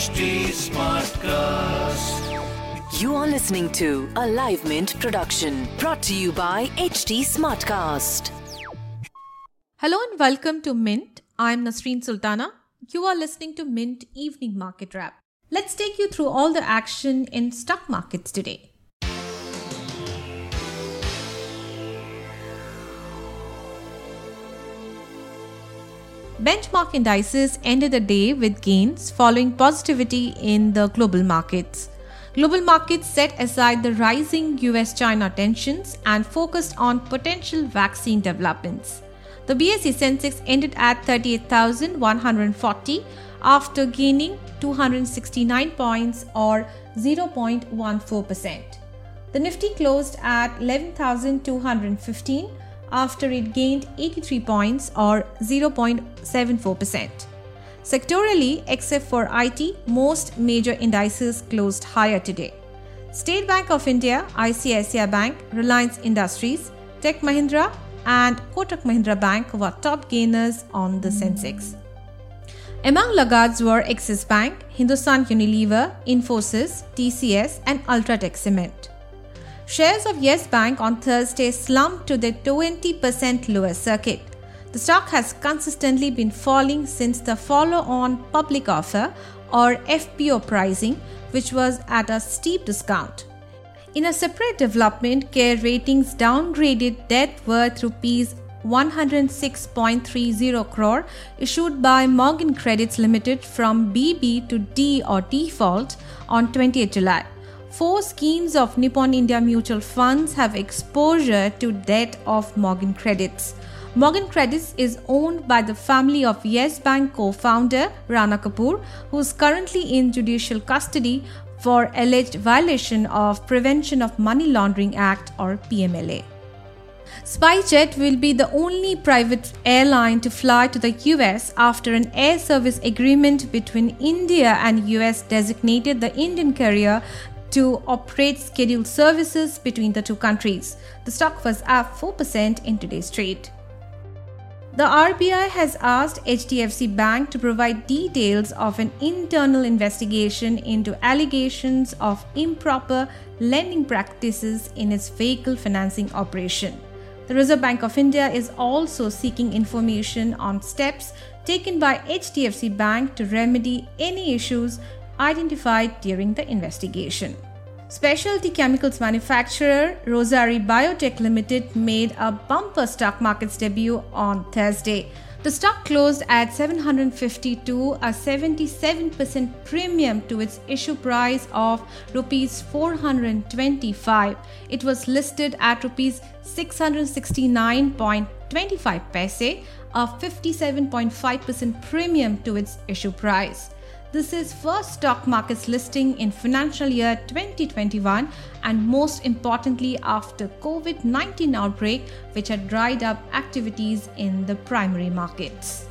HT Smartcast. You are listening to a Live Mint production brought to you by HT Smartcast. Hello and welcome to Mint. I'm Nasreen Sultana. You are listening to Mint Evening Market Wrap. Let's take you through all the action in stock markets today. Benchmark indices ended the day with gains following positivity in the global markets. Global markets set aside the rising US China tensions and focused on potential vaccine developments. The BSE Sensex ended at 38,140 after gaining 269 points or 0.14%. The Nifty closed at 11,215 after it gained 83 points or 0.74%. Sectorally, except for IT, most major indices closed higher today. State Bank of India, ICICI Bank, Reliance Industries, Tech Mahindra, and Kotak Mahindra Bank were top gainers on the Sensex. Among laggards were Axis Bank, Hindustan Unilever, Infosys, TCS, and Ultratech Cement. Shares of Yes Bank on Thursday slumped to the 20% lower circuit. The stock has consistently been falling since the follow on public offer or FPO pricing, which was at a steep discount. In a separate development, CARE Ratings downgraded debt worth rupees 106.30 crore issued by Morgan Credits Limited from BB to D or default on 20th July. Four schemes of Nippon India mutual funds have exposure to debt of Morgan Credits. Morgan Credits is owned by the family of Yes Bank co founder Rana Kapoor, who is currently in judicial custody for alleged violation of Prevention of Money Laundering Act or PMLA. SpiceJet will be the only private airline to fly to the US after an air service agreement between India and US designated the Indian carrier to operate scheduled services between the two countries. The stock was up 4% in today's trade. The RBI has asked HDFC Bank to provide details of an internal investigation into allegations of improper lending practices in its vehicle financing operation. The Reserve Bank of India is also seeking information on steps taken by HDFC Bank to remedy any issues identified during the investigation. Specialty chemicals manufacturer Rossari Biotech Limited made a bumper stock markets debut on Thursday. The stock closed at 752, a 77% premium to its issue price of rupees 425. It was listed at rupees 669.25 paise, a 57.5% premium to its issue price. This is first stock markets listing in financial year 2021 and most importantly after COVID-19 outbreak which had dried up activities in the primary markets.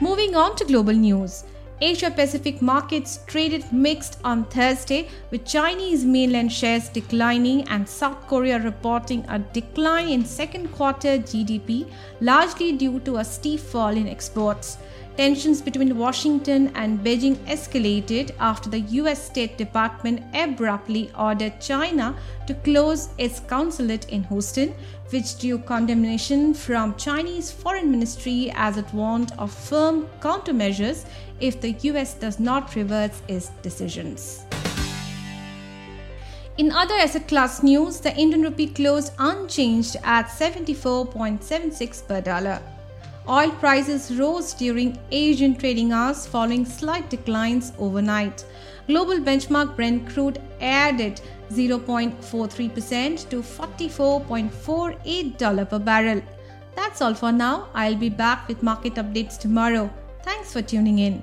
Moving on to global news. Asia Pacific markets traded mixed on Thursday, with Chinese mainland shares declining and South Korea reporting a decline in second quarter GDP, largely due to a steep fall in exports. Tensions between Washington and Beijing escalated after the US State Department abruptly ordered China to close its consulate in Houston, which drew condemnation from Chinese Foreign Ministry as it warned of firm countermeasures if the US does not reverse its decisions. In other asset class news, the Indian rupee closed unchanged at 74.76 per dollar. Oil prices rose during Asian trading hours following slight declines overnight. Global benchmark Brent crude added 0.43% to $44.48 per barrel. That's all for now. I'll be back with market updates tomorrow. Thanks for tuning in.